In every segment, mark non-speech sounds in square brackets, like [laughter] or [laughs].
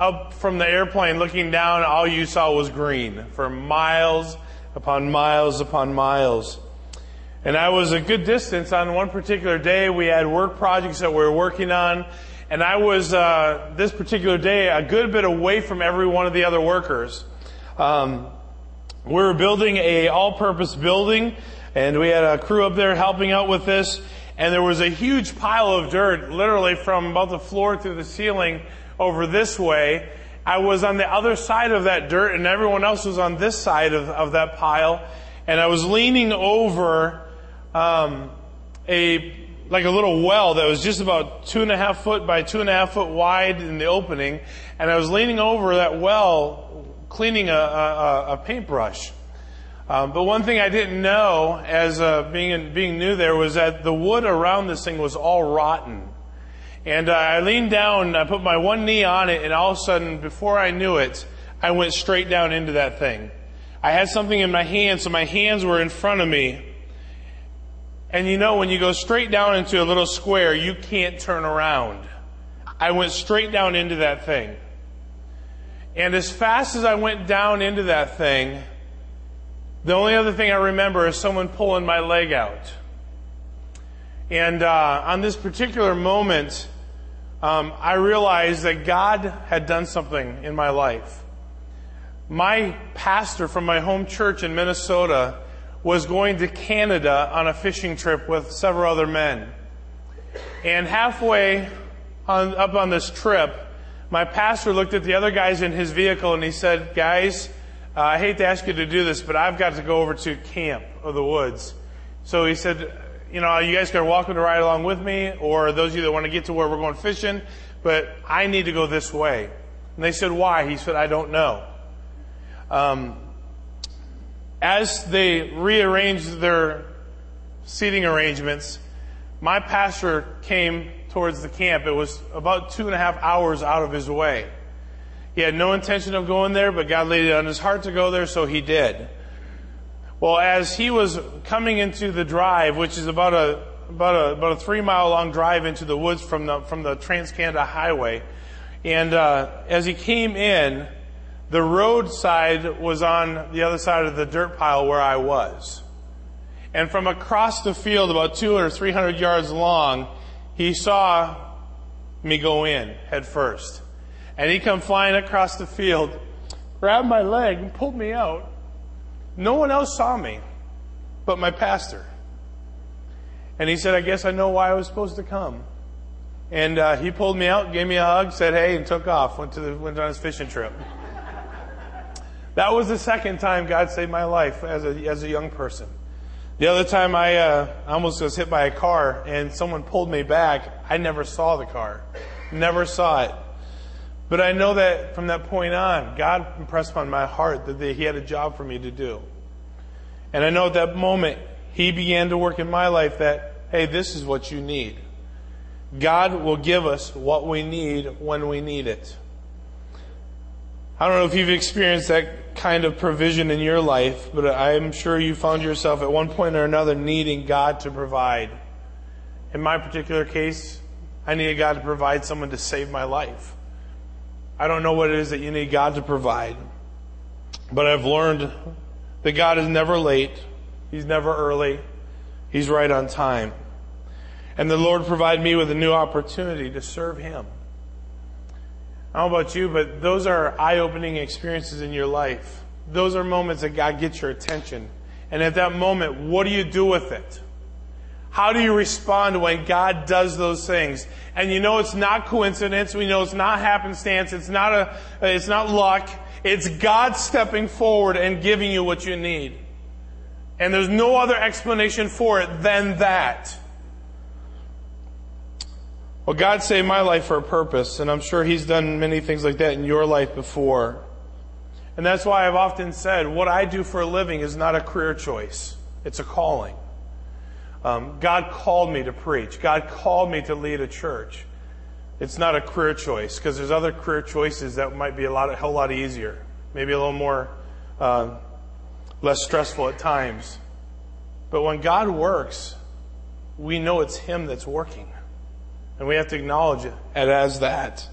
up from the airplane looking down, all you saw was green for miles upon miles upon miles. And I was a good distance on one particular day. We had work projects that we were working on. And I was, uh, this particular day, a good bit away from every one of the other workers. Um, we were building a all-purpose building, and we had a crew up there helping out with this. And there was a huge pile of dirt, literally from about the floor to the ceiling, over this way. I was on the other side of that dirt, and everyone else was on this side of, of that pile. And I was leaning over um, a like a little well that was just about two and a half foot by two and a half foot wide in the opening, and I was leaning over that well, cleaning a, a, a paintbrush. Um, but one thing I didn't know, as uh, being being new there, was that the wood around this thing was all rotten. And uh, I leaned down, I put my one knee on it, and all of a sudden, before I knew it, I went straight down into that thing. I had something in my hand, so my hands were in front of me, and you know, when you go straight down into a little square, you can't turn around. I went straight down into that thing. And as fast as I went down into that thing, the only other thing I remember is someone pulling my leg out. And uh, on this particular moment, um, I realized that God had done something in my life. My pastor from my home church in Minnesota was going to Canada on a fishing trip with several other men. And halfway on, up on this trip, my pastor looked at the other guys in his vehicle and he said, Guys, uh, I hate to ask you to do this, but I've got to go over to Camp of the Woods. So he said, You know, you guys can walk to ride along with me, or those of you that want to get to where we're going fishing, but I need to go this way. And they said, Why? He said, I don't know. Um, as they rearranged their seating arrangements, my pastor came towards the camp. It was about two and a half hours out of his way. He had no intention of going there, but God laid it on his heart to go there, so he did. Well, as he was coming into the drive, which is about a about a about a three mile long drive into the woods from the from the Trans Canada Highway, and uh, as he came in, the roadside was on the other side of the dirt pile where I was. And from across the field, about two or three hundred yards long, he saw me go in head first. And he come flying across the field, grabbed my leg and pulled me out. No one else saw me but my pastor. And he said, I guess I know why I was supposed to come. And uh, he pulled me out, gave me a hug, said hey, and took off, went, to the, went on his fishing trip. [laughs] That was the second time God saved my life as a, as a young person. The other time I uh, almost was hit by a car and someone pulled me back. I never saw the car. Never saw it. But I know that from that point on, God impressed upon my heart that He had a job for me to do. And I know at that moment, He began to work in my life that, hey, this is what you need. God will give us what we need when we need it. I don't know if you've experienced that kind of provision in your life, but I'm sure you found yourself at one point or another needing God to provide. In my particular case, I needed God to provide someone to save my life. I don't know what it is that you need God to provide, but I've learned that God is never late. He's never early. He's right on time. And the Lord provided me with a new opportunity to serve Him. I don't know about you, but those are eye-opening experiences in your life. Those are moments that God gets your attention. And at that moment, what do you do with it? How do you respond when God does those things? And you know it's not coincidence. We know it's not happenstance. It's not a, it's not luck. It's God stepping forward and giving you what you need. And there's no other explanation for it than that. Well, God saved my life for a purpose, and I'm sure He's done many things like that in your life before. And that's why I've often said what I do for a living is not a career choice, it's a calling. Um, God called me to preach, God called me to lead a church. It's not a career choice because there's other career choices that might be a lot, a whole lot easier, maybe a little more, uh, less stressful at times. But when God works, we know it's Him that's working. And we have to acknowledge it as that.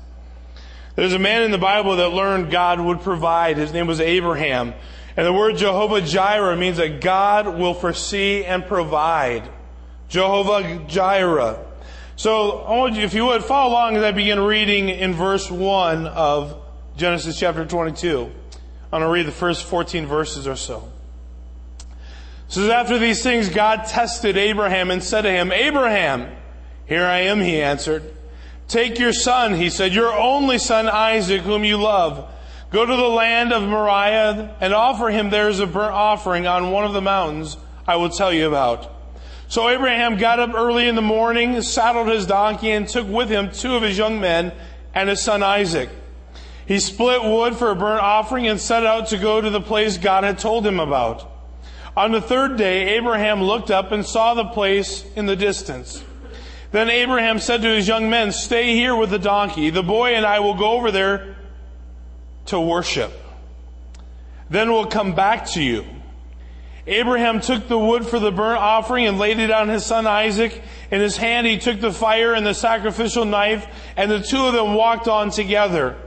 There's a man in the Bible that learned God would provide. His name was Abraham. And the word Jehovah Jireh means that God will foresee and provide. Jehovah Jireh. So, if you would, follow along as I begin reading in verse 1 of Genesis chapter 22. I'm going to read the first 14 verses or so. Says, After these things, God tested Abraham and said to him, Abraham, here I am, he answered. Take your son, he said, your only son Isaac, whom you love. Go to the land of Moriah and offer him there as a burnt offering on one of the mountains I will tell you about. So Abraham got up early in the morning, saddled his donkey, and took with him two of his young men and his son Isaac. He split wood for a burnt offering and set out to go to the place God had told him about. On the third day, Abraham looked up and saw the place in the distance. Then Abraham said to his young men, Stay here with the donkey. The boy and I will go over there to worship. Then we'll come back to you. Abraham took the wood for the burnt offering and laid it on his son Isaac. In his hand he took the fire and the sacrificial knife, and the two of them walked on together.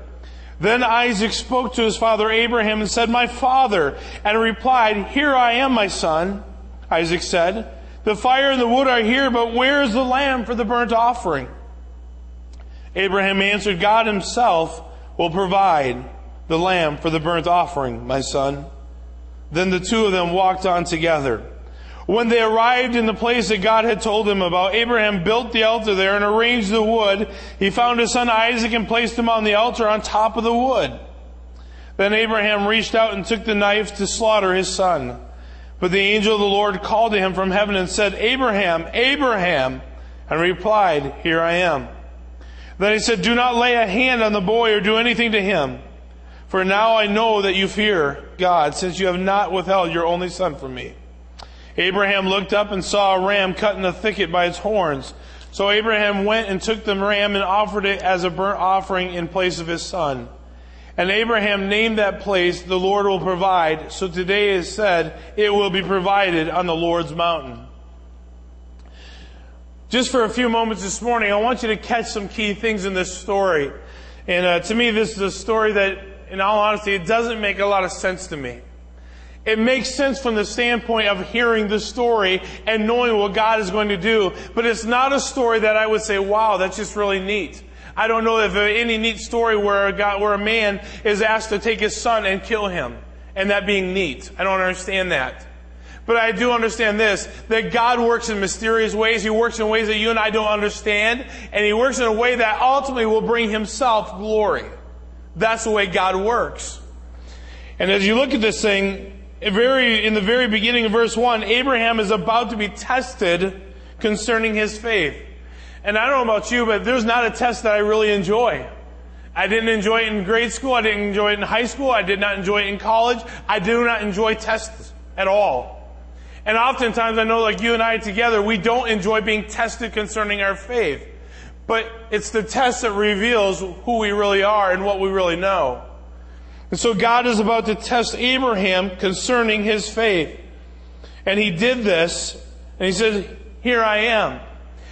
Then Isaac spoke to his father Abraham and said, My father, and replied, Here I am, my son. Isaac said, The fire and the wood are here, but where is the lamb for the burnt offering? Abraham answered, God himself will provide the lamb for the burnt offering, my son. Then the two of them walked on together. When they arrived in the place that God had told him about, Abraham built the altar there and arranged the wood. He found his son Isaac and placed him on the altar on top of the wood. Then Abraham reached out and took the knife to slaughter his son. But the angel of the Lord called to him from heaven and said, Abraham, Abraham, and replied, Here I am. Then he said, Do not lay a hand on the boy or do anything to him. For now I know that you fear God, since you have not withheld your only son from me. Abraham looked up and saw a ram cut in the thicket by its horns. So Abraham went and took the ram and offered it as a burnt offering in place of his son. And Abraham named that place, the Lord will provide. So today is said, it will be provided on the Lord's mountain. Just for a few moments this morning, I want you to catch some key things in this story. And uh, to me, this is a story that in all honesty, it doesn't make a lot of sense to me. It makes sense from the standpoint of hearing the story and knowing what God is going to do, but it's not a story that I would say, wow, that's just really neat. I don't know of any neat story where a, where a man is asked to take his son and kill him, and that being neat. I don't understand that. But I do understand this, that God works in mysterious ways. He works in ways that you and I don't understand, and He works in a way that ultimately will bring Himself glory. That's the way God works. And as you look at this thing, very, in the very beginning of verse 1, Abraham is about to be tested concerning his faith. And I don't know about you, but there's not a test that I really enjoy. I didn't enjoy it in grade school. I didn't enjoy it in high school. I did not enjoy it in college. I do not enjoy tests at all. And oftentimes I know like you and I together, we don't enjoy being tested concerning our faith. But it's the test that reveals who we really are and what we really know. And so God is about to test Abraham concerning his faith. And he did this, and he said, Here I am.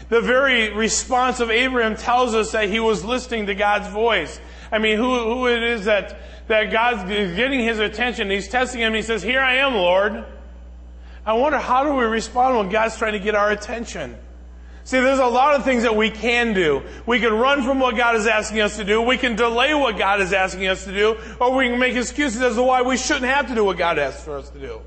The very response of Abraham tells us that he was listening to God's voice. I mean, who, who it is that, that God's getting his attention. He's testing him. He says, Here I am, Lord. I wonder how do we respond when God's trying to get our attention? See, there's a lot of things that we can do. We can run from what God is asking us to do. We can delay what God is asking us to do. Or we can make excuses as to why we shouldn't have to do what God asks for us to do.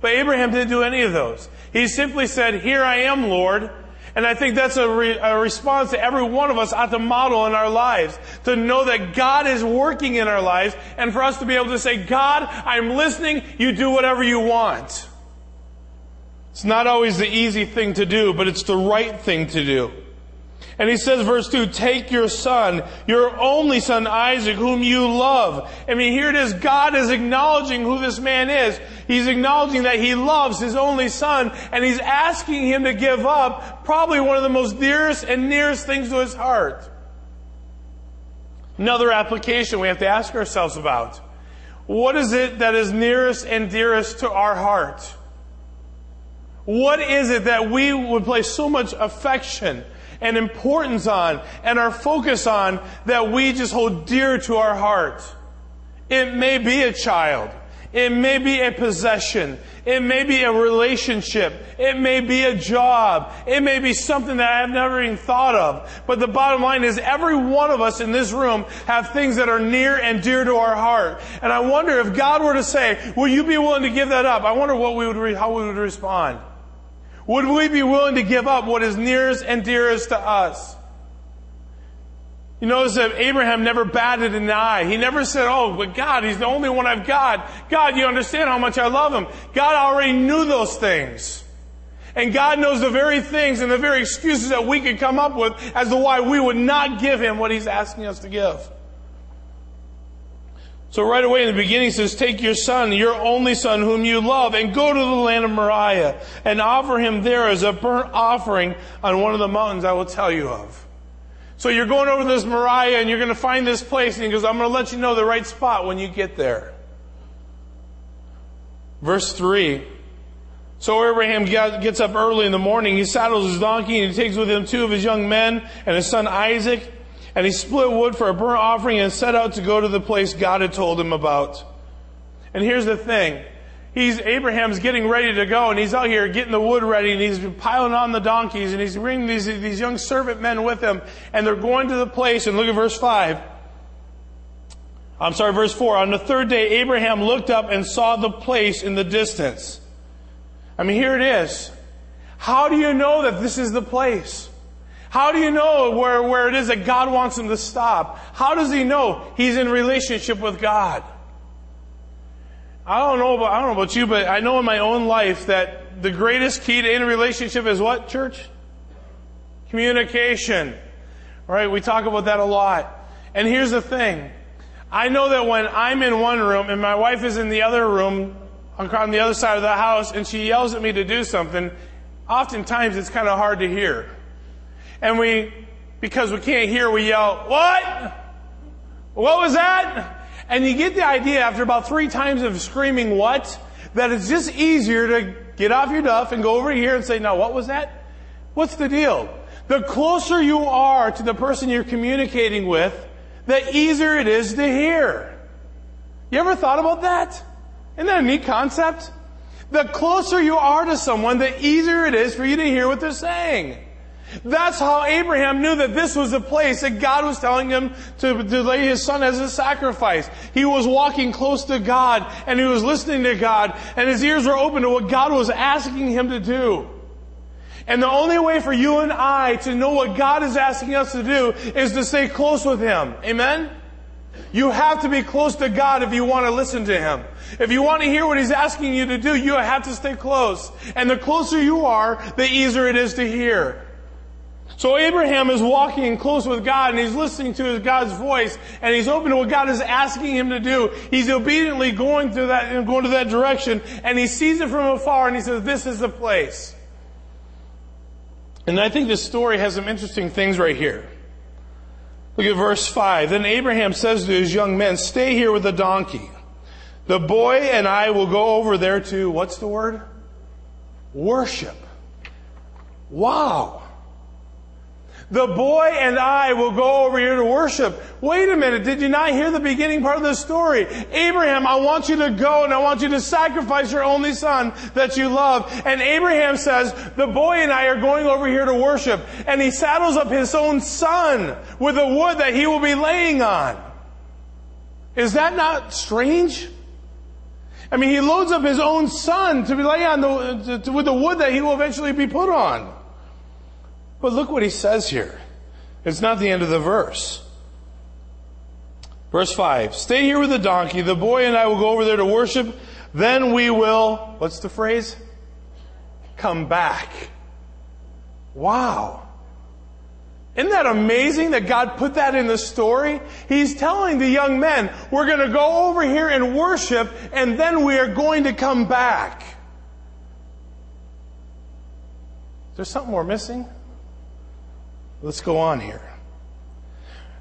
But Abraham didn't do any of those. He simply said, here I am, Lord. And I think that's a, re- a, response that every one of us ought to model in our lives. To know that God is working in our lives and for us to be able to say, God, I'm listening. You do whatever you want. It's not always the easy thing to do, but it's the right thing to do. And he says, verse 2, take your son, your only son Isaac, whom you love. I mean, here it is. God is acknowledging who this man is. He's acknowledging that he loves his only son, and he's asking him to give up probably one of the most dearest and nearest things to his heart. Another application we have to ask ourselves about. What is it that is nearest and dearest to our heart? What is it that we would place so much affection and importance on and our focus on that we just hold dear to our heart? It may be a child. It may be a possession. It may be a relationship. It may be a job. It may be something that I have never even thought of. But the bottom line is every one of us in this room have things that are near and dear to our heart. And I wonder if God were to say, will you be willing to give that up? I wonder what we would, re- how we would respond. Would we be willing to give up what is nearest and dearest to us? You notice that Abraham never batted an eye. He never said, oh, but God, he's the only one I've got. God, you understand how much I love him. God already knew those things. And God knows the very things and the very excuses that we could come up with as to why we would not give him what he's asking us to give. So right away in the beginning says, take your son, your only son whom you love, and go to the land of Moriah and offer him there as a burnt offering on one of the mountains I will tell you of. So you're going over this Moriah and you're going to find this place and he goes, I'm going to let you know the right spot when you get there. Verse 3. So Abraham gets up early in the morning. He saddles his donkey and he takes with him two of his young men and his son Isaac. And he split wood for a burnt offering and set out to go to the place God had told him about. And here's the thing he's Abraham's getting ready to go, and he's out here getting the wood ready, and he's piling on the donkeys, and he's bringing these these young servant men with him, and they're going to the place. And look at verse five. I'm sorry, verse four. On the third day, Abraham looked up and saw the place in the distance. I mean, here it is. How do you know that this is the place? How do you know where, where it is that God wants him to stop? How does he know he's in relationship with God? I don't know about, I don't know about you, but I know in my own life that the greatest key to any relationship is what, church? Communication. Right? We talk about that a lot. And here's the thing. I know that when I'm in one room and my wife is in the other room on the other side of the house and she yells at me to do something, oftentimes it's kind of hard to hear. And we, because we can't hear, we yell, what? What was that? And you get the idea after about three times of screaming what, that it's just easier to get off your duff and go over here and say, no, what was that? What's the deal? The closer you are to the person you're communicating with, the easier it is to hear. You ever thought about that? Isn't that a neat concept? The closer you are to someone, the easier it is for you to hear what they're saying. That's how Abraham knew that this was the place that God was telling him to, to lay his son as a sacrifice. He was walking close to God and he was listening to God and his ears were open to what God was asking him to do. And the only way for you and I to know what God is asking us to do is to stay close with Him. Amen? You have to be close to God if you want to listen to Him. If you want to hear what He's asking you to do, you have to stay close. And the closer you are, the easier it is to hear. So Abraham is walking close with God and he's listening to God's voice and he's open to what God is asking him to do. He's obediently going to that, and going to that direction and he sees it from afar and he says, this is the place. And I think this story has some interesting things right here. Look at verse 5. Then Abraham says to his young men, stay here with the donkey. The boy and I will go over there to, what's the word? Worship. Wow. The boy and I will go over here to worship. Wait a minute, did you not hear the beginning part of the story? Abraham, I want you to go and I want you to sacrifice your only son that you love. And Abraham says, the boy and I are going over here to worship. And he saddles up his own son with the wood that he will be laying on. Is that not strange? I mean, he loads up his own son to be lay on the, to, to, with the wood that he will eventually be put on. But look what he says here. It's not the end of the verse. Verse 5. Stay here with the donkey. The boy and I will go over there to worship. Then we will, what's the phrase? Come back. Wow. Isn't that amazing that God put that in the story? He's telling the young men, we're going to go over here and worship and then we are going to come back. Is there something we're missing? Let's go on here.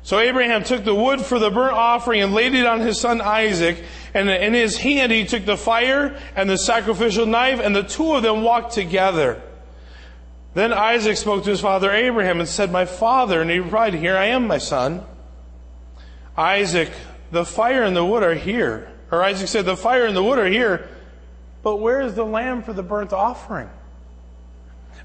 So Abraham took the wood for the burnt offering and laid it on his son Isaac, And in his hand he took the fire and the sacrificial knife, and the two of them walked together. Then Isaac spoke to his father Abraham and said, My father. And he replied, Here I am, my son. Isaac, the fire and the wood are here. Or Isaac said, The fire and the wood are here, but where is the lamb for the burnt offering?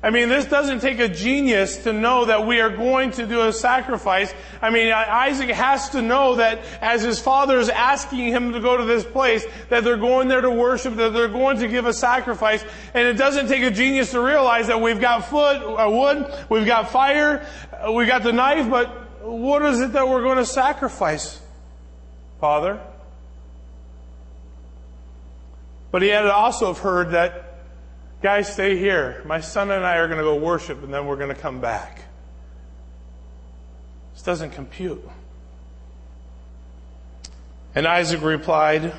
I mean, this doesn't take a genius to know that we are going to do a sacrifice. I mean, Isaac has to know that as his father is asking him to go to this place, that they're going there to worship, that they're going to give a sacrifice. And it doesn't take a genius to realize that we've got uh, wood, we've got fire, uh, we've got the knife, but what is it that we're going to sacrifice, Father? But he had also heard that Guys, stay here. My son and I are going to go worship and then we're going to come back. This doesn't compute. And Isaac replied,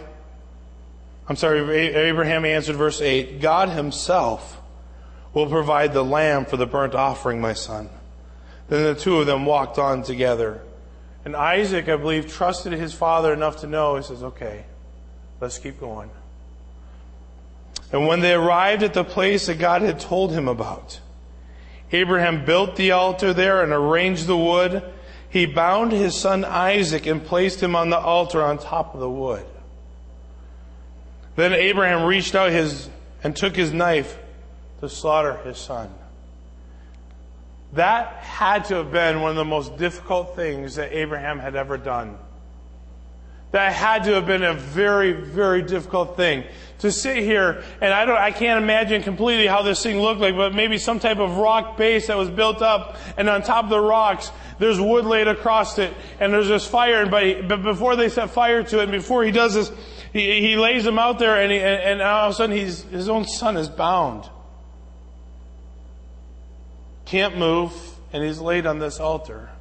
I'm sorry, Abraham answered verse 8, God himself will provide the lamb for the burnt offering, my son. Then the two of them walked on together. And Isaac, I believe, trusted his father enough to know, he says, okay, let's keep going. And when they arrived at the place that God had told him about, Abraham built the altar there and arranged the wood. He bound his son Isaac and placed him on the altar on top of the wood. Then Abraham reached out his and took his knife to slaughter his son. That had to have been one of the most difficult things that Abraham had ever done. That had to have been a very, very difficult thing to sit here and I don't, I can't imagine completely how this thing looked like, but maybe some type of rock base that was built up and on top of the rocks, there's wood laid across it and there's this fire. But, but before they set fire to it and before he does this, he, he lays them out there and, he, and all of a sudden he's, his own son is bound. Can't move and he's laid on this altar.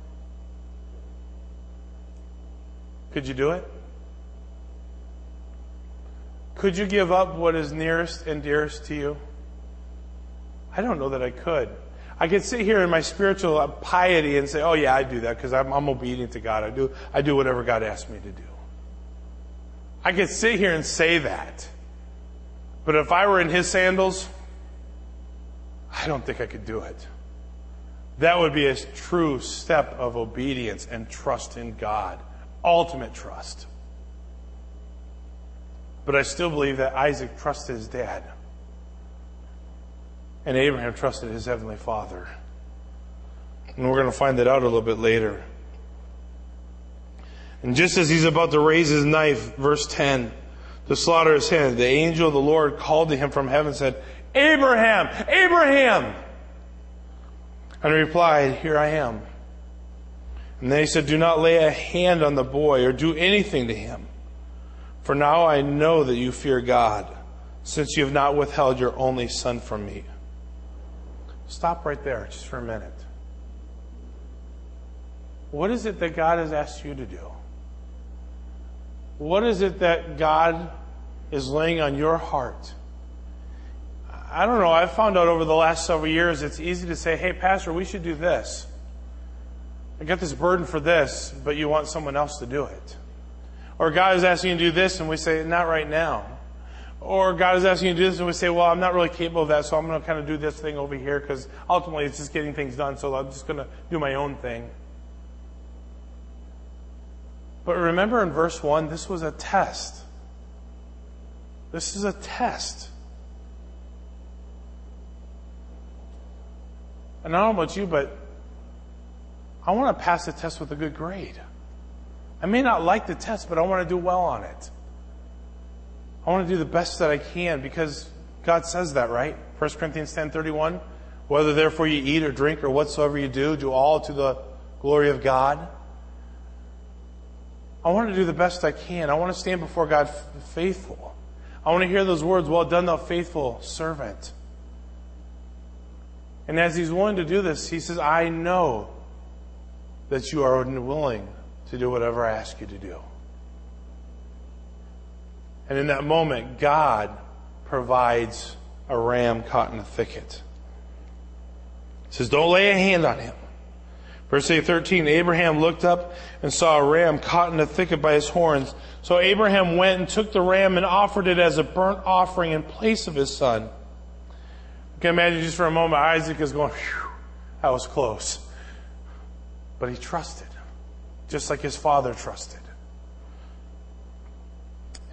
Could you do it? Could you give up what is nearest and dearest to you? I don't know that I could. I could sit here in my spiritual piety and say, "Oh yeah, I do that because I'm, I'm obedient to God. I do I do whatever God asks me to do." I could sit here and say that, but if I were in His sandals, I don't think I could do it. That would be a true step of obedience and trust in God, ultimate trust. But I still believe that Isaac trusted his dad. And Abraham trusted his heavenly father. And we're going to find that out a little bit later. And just as he's about to raise his knife, verse 10, to slaughter his hand, the angel of the Lord called to him from heaven and said, Abraham! Abraham! And he replied, Here I am. And then he said, Do not lay a hand on the boy or do anything to him. For now I know that you fear God, since you have not withheld your only son from me. Stop right there just for a minute. What is it that God has asked you to do? What is it that God is laying on your heart? I don't know. I've found out over the last several years it's easy to say, hey, Pastor, we should do this. I got this burden for this, but you want someone else to do it. Or God is asking you to do this and we say, not right now. Or God is asking you to do this and we say, well, I'm not really capable of that, so I'm going to kind of do this thing over here because ultimately it's just getting things done, so I'm just going to do my own thing. But remember in verse 1, this was a test. This is a test. And I don't know about you, but I want to pass the test with a good grade. I may not like the test, but I want to do well on it. I want to do the best that I can because God says that, right? 1 Corinthians 10:31, whether therefore you eat or drink or whatsoever you do, do all to the glory of God. I want to do the best I can. I want to stand before God faithful. I want to hear those words, well done, thou faithful servant. And as he's willing to do this, he says, I know that you are willing to do whatever I ask you to do. And in that moment, God provides a ram caught in a thicket. He says, Don't lay a hand on him. Verse 13, Abraham looked up and saw a ram caught in a thicket by his horns. So Abraham went and took the ram and offered it as a burnt offering in place of his son. You can imagine just for a moment, Isaac is going, that was close. But he trusted, just like his father trusted.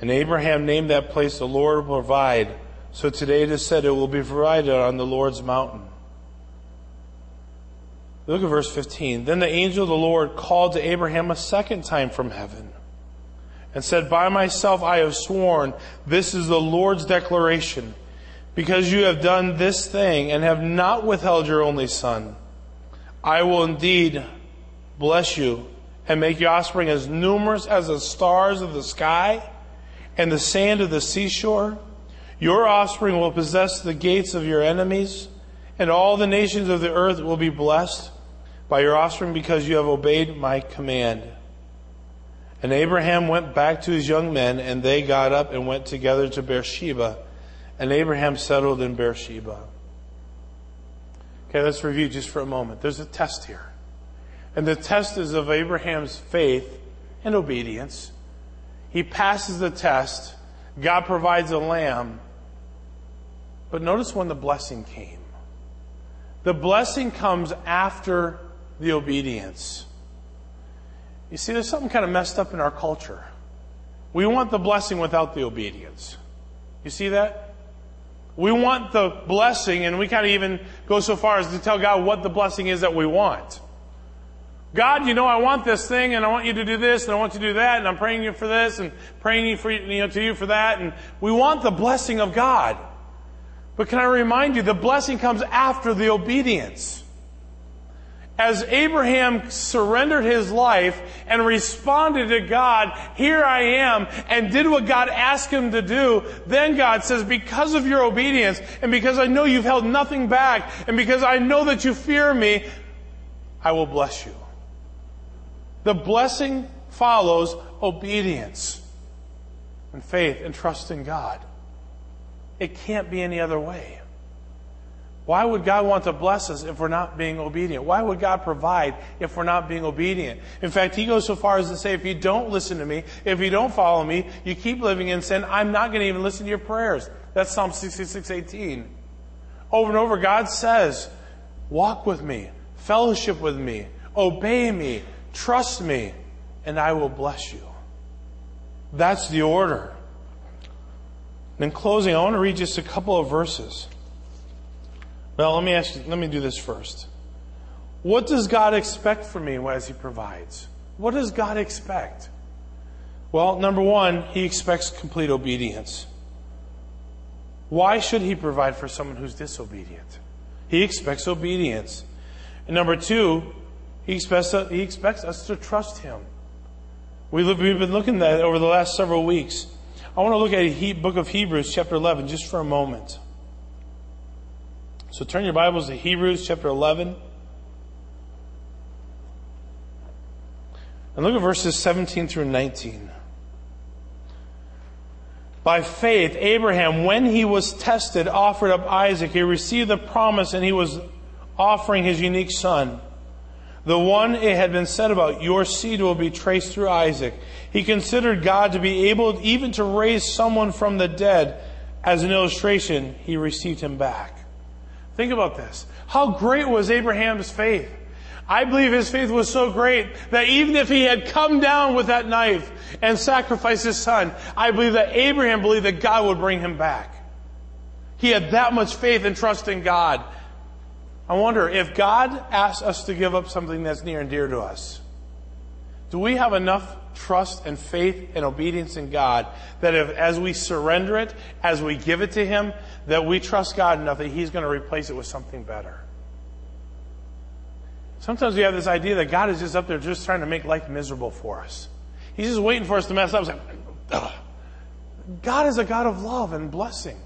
And Abraham named that place the Lord will provide. So today it is said it will be provided on the Lord's mountain. Look at verse 15. Then the angel of the Lord called to Abraham a second time from heaven and said, By myself I have sworn, this is the Lord's declaration, because you have done this thing and have not withheld your only son. I will indeed bless you and make your offspring as numerous as the stars of the sky and the sand of the seashore. Your offspring will possess the gates of your enemies, and all the nations of the earth will be blessed by your offspring because you have obeyed my command. And Abraham went back to his young men, and they got up and went together to Beersheba, and Abraham settled in Beersheba. Okay, let's review just for a moment. There's a test here. And the test is of Abraham's faith and obedience. He passes the test. God provides a lamb. But notice when the blessing came. The blessing comes after the obedience. You see, there's something kind of messed up in our culture. We want the blessing without the obedience. You see that? We want the blessing, and we kind of even go so far as to tell God what the blessing is that we want. God, you know, I want this thing and I want you to do this and I want you to do that and I'm praying you for this and praying you for, you know, to you for that and we want the blessing of God. But can I remind you, the blessing comes after the obedience. As Abraham surrendered his life and responded to God, here I am, and did what God asked him to do, then God says, because of your obedience, and because I know you've held nothing back, and because I know that you fear me, I will bless you. The blessing follows obedience and faith and trust in God. It can't be any other way. Why would God want to bless us if we're not being obedient? Why would God provide if we're not being obedient? In fact, He goes so far as to say, if you don't listen to me, if you don't follow me, you keep living in sin, I'm not going to even listen to your prayers. That's Psalm 66, 18. Over and over, God says, walk with me, fellowship with me, obey me, Trust me, and I will bless you. That's the order. And in closing, I want to read just a couple of verses. Well, let me ask you, let me do this first. What does God expect from me as He provides? What does God expect? Well, number one, He expects complete obedience. Why should He provide for someone who's disobedient? He expects obedience. And number two, he expects, he expects us to trust Him. We have been looking at that over the last several weeks. I want to look at the book of Hebrews, chapter 11, just for a moment. So turn your Bibles to Hebrews, chapter 11. And look at verses 17 through 19. By faith, Abraham, when he was tested, offered up Isaac. He received the promise and he was offering his unique son the one it had been said about, your seed will be traced through Isaac. He considered God to be able even to raise someone from the dead. As an illustration, he received him back. Think about this. How great was Abraham's faith? I believe his faith was so great that even if he had come down with that knife and sacrificed his son, I believe that Abraham believed that God would bring him back. He had that much faith and trust in God I wonder if God asks us to give up something that's near and dear to us, do we have enough trust and faith and obedience in God that if, as we surrender it, as we give it to Him, that we trust God enough that He's going to replace it with something better? Sometimes we have this idea that God is just up there just trying to make life miserable for us. He's just waiting for us to mess up. God is a God of love and blessing.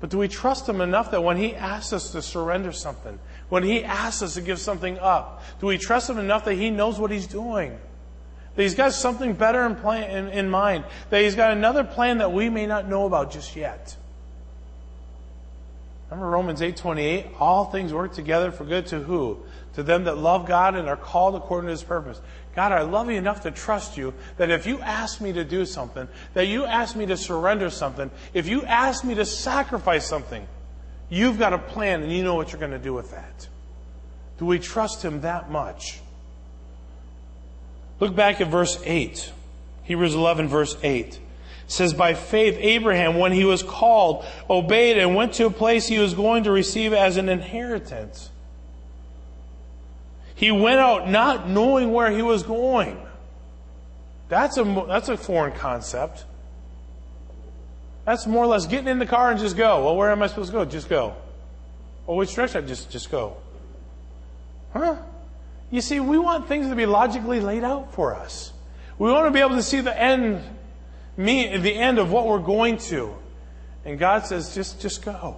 But do we trust Him enough that when He asks us to surrender something, when He asks us to give something up, do we trust Him enough that He knows what He's doing? That He's got something better in, plan, in, in mind? That He's got another plan that we may not know about just yet? Remember Romans 8:28, all things work together for good to who? To them that love God and are called according to his purpose. God, I love you enough to trust you that if you ask me to do something, that you ask me to surrender something, if you ask me to sacrifice something, you've got a plan and you know what you're going to do with that. Do we trust him that much? Look back at verse 8. Hebrews 11 verse 8 says, by faith, Abraham, when he was called, obeyed and went to a place he was going to receive as an inheritance. He went out not knowing where he was going. That's a, that's a foreign concept. That's more or less getting in the car and just go. Well, where am I supposed to go? Just go. Well, which direction? Just, just go. Huh? You see, we want things to be logically laid out for us. We want to be able to see the end me, the end of what we're going to. And God says, just, just go.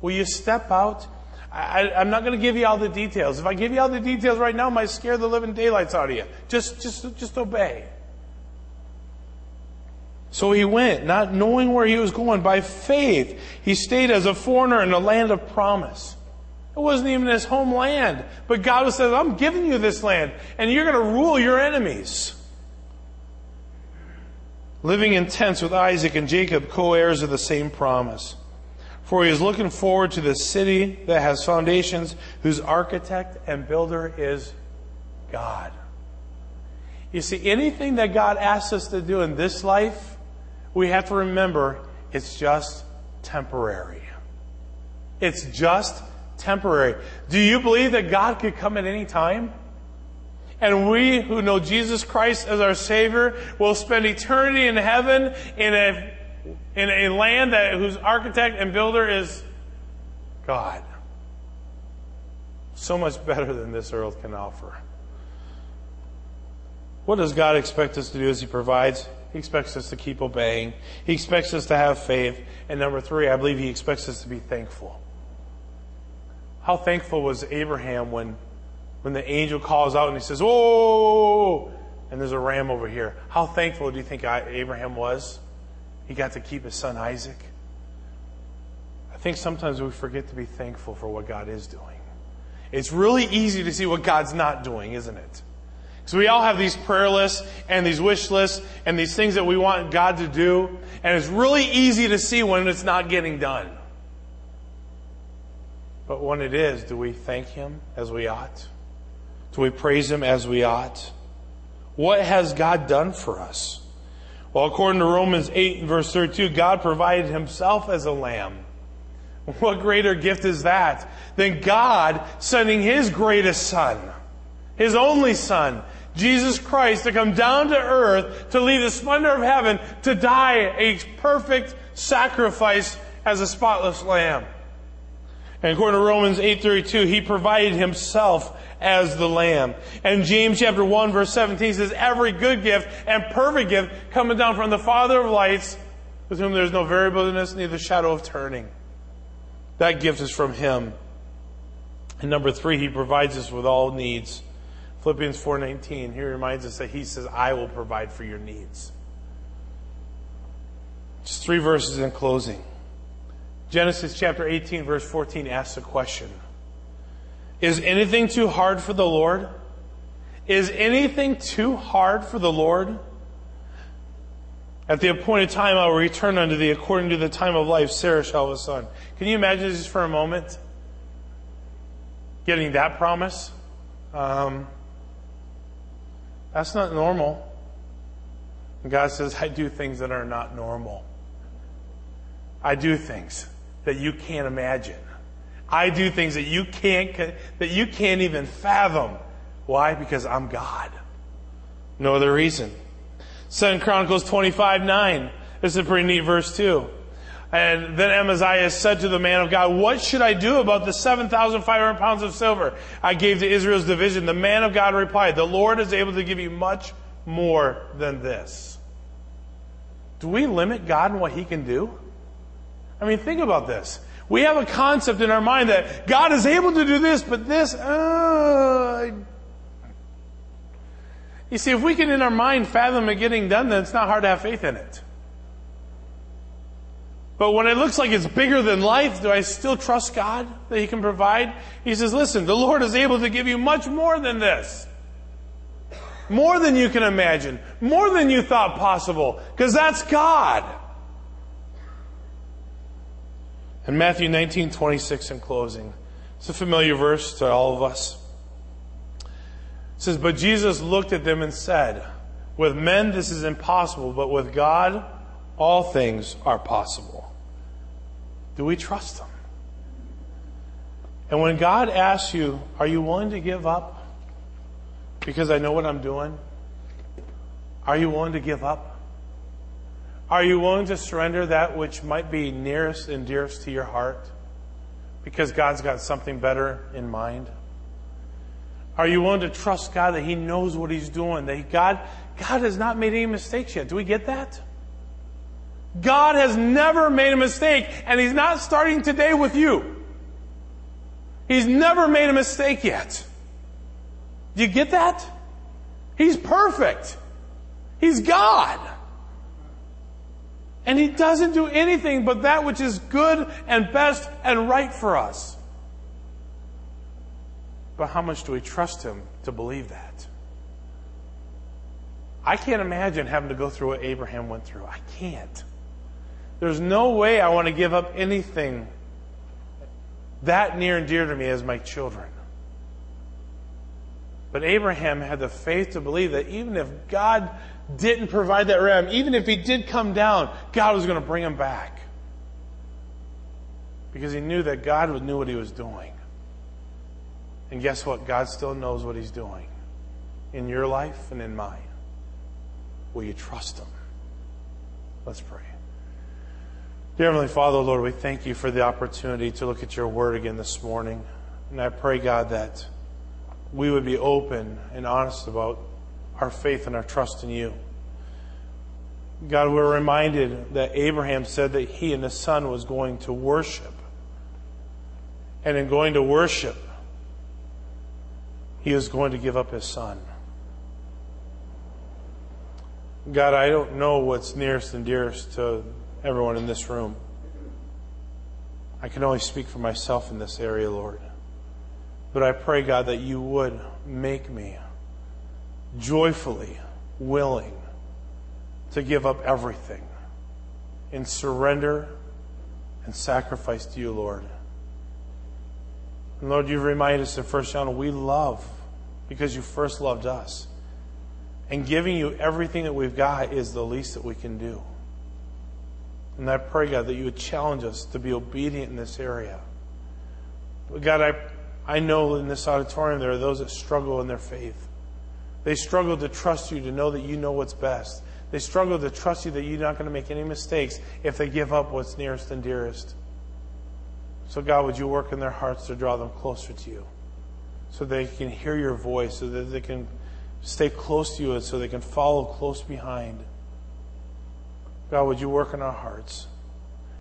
Will you step out? I, am not going to give you all the details. If I give you all the details right now, I might scare the living daylights out of you. Just, just, just obey. So he went, not knowing where he was going. By faith, he stayed as a foreigner in the land of promise. It wasn't even his homeland. But God said, I'm giving you this land, and you're going to rule your enemies living in tents with Isaac and Jacob, co-heirs of the same promise. For he is looking forward to the city that has foundations, whose architect and builder is God. You see, anything that God asks us to do in this life, we have to remember it's just temporary. It's just temporary. Do you believe that God could come at any time? and we who know Jesus Christ as our Savior will spend eternity in heaven in a, in a land that, whose architect and builder is God. So much better than this earth can offer. What does God expect us to do as He provides? He expects us to keep obeying. He expects us to have faith. And number three, I believe He expects us to be thankful. How thankful was Abraham when when the angel calls out and he says, "Oh!" and there's a ram over here. How thankful do you think Abraham was? He got to keep his son Isaac. I think sometimes we forget to be thankful for what God is doing. It's really easy to see what God's not doing, isn't it? So we all have these prayer lists and these wish lists and these things that we want God to do, and it's really easy to see when it's not getting done. But when it is, do we thank Him as we ought? Do we praise Him as we ought? What has God done for us? Well, according to Romans 8 verse 32, God provided Himself as a lamb. What greater gift is that than God sending His greatest Son, His only Son, Jesus Christ, to come down to earth, to leave the splendor of heaven, to die a perfect sacrifice as a spotless lamb. And according to Romans 8:32, he provided himself as the lamb. And James chapter 1 verse 17 says, every good gift and perfect gift coming down from the Father of lights, with whom there is no variableness, neither shadow of turning. That gift is from him. And number three, he provides us with all needs. Philippians 4.19, he reminds us that he says, I will provide for your needs. Just three verses in closing. Genesis chapter 18, verse 14 asks a question Is anything too hard for the Lord? Is anything too hard for the Lord? At the appointed time, I will return unto thee according to the time of life. Sarah shall have a son. Can you imagine just for a moment getting that promise? Um, that's not normal. And God says, I do things that are not normal. I do things that you can't imagine. I do things that you can't, that you can't even fathom. Why? Because I'm God. No other reason. Second Chronicles 25, 9. This is a pretty neat verse too. And then Amaziah said to the man of God, what should I do about the 7,500 pounds of silver I gave to Israel's division? The man of God replied, the Lord is able to give you much more than this. Do we limit God in what he can do? I mean, think about this. We have a concept in our mind that God is able to do this, but this, uh, you see, if we can in our mind fathom it getting done, then it's not hard to have faith in it. But when it looks like it's bigger than life, do I still trust God that He can provide? He says, listen, the Lord is able to give you much more than this. More than you can imagine. More than you thought possible. Because that's God. And Matthew 19, 26 in closing. It's a familiar verse to all of us. It says, But Jesus looked at them and said, With men this is impossible, but with God all things are possible. Do we trust Him? And when God asks you, Are you willing to give up? Because I know what I'm doing. Are you willing to give up? Are you willing to surrender that which might be nearest and dearest to your heart? Because God's got something better in mind? Are you willing to trust God that He knows what He's doing? That God, God has not made any mistakes yet. Do we get that? God has never made a mistake, and He's not starting today with you. He's never made a mistake yet. Do you get that? He's perfect. He's God. And He doesn't do anything but that which is good and best and right for us. But how much do we trust Him to believe that? I can't imagine having to go through what Abraham went through. I can't. There's no way I want to give up anything that near and dear to me as my children. But Abraham had the faith to believe that even if God didn't provide that ram, even if he did come down, God was going to bring him back. Because he knew that God knew what he was doing. And guess what? God still knows what he's doing in your life and in mine. Will you trust him? Let's pray. Dear Heavenly Father, Lord, we thank you for the opportunity to look at your word again this morning. And I pray, God, that we would be open and honest about our faith and our trust in you. God, we're reminded that Abraham said that he and his son was going to worship. And in going to worship, he is going to give up his son. God, I don't know what's nearest and dearest to everyone in this room. I can only speak for myself in this area, Lord. But I pray, God, that you would make me joyfully willing to give up everything in surrender and sacrifice to you, Lord. And Lord, you remind us in 1 John, we love because you first loved us. And giving you everything that we've got is the least that we can do. And I pray, God, that you would challenge us to be obedient in this area. But God, I, I know in this auditorium there are those that struggle in their faith. They struggle to trust you, to know that you know what's best. They struggle to trust you that you're not going to make any mistakes if they give up what's nearest and dearest. So, God, would you work in their hearts to draw them closer to you so they can hear your voice, so that they can stay close to you, and so they can follow close behind. God, would you work in our hearts?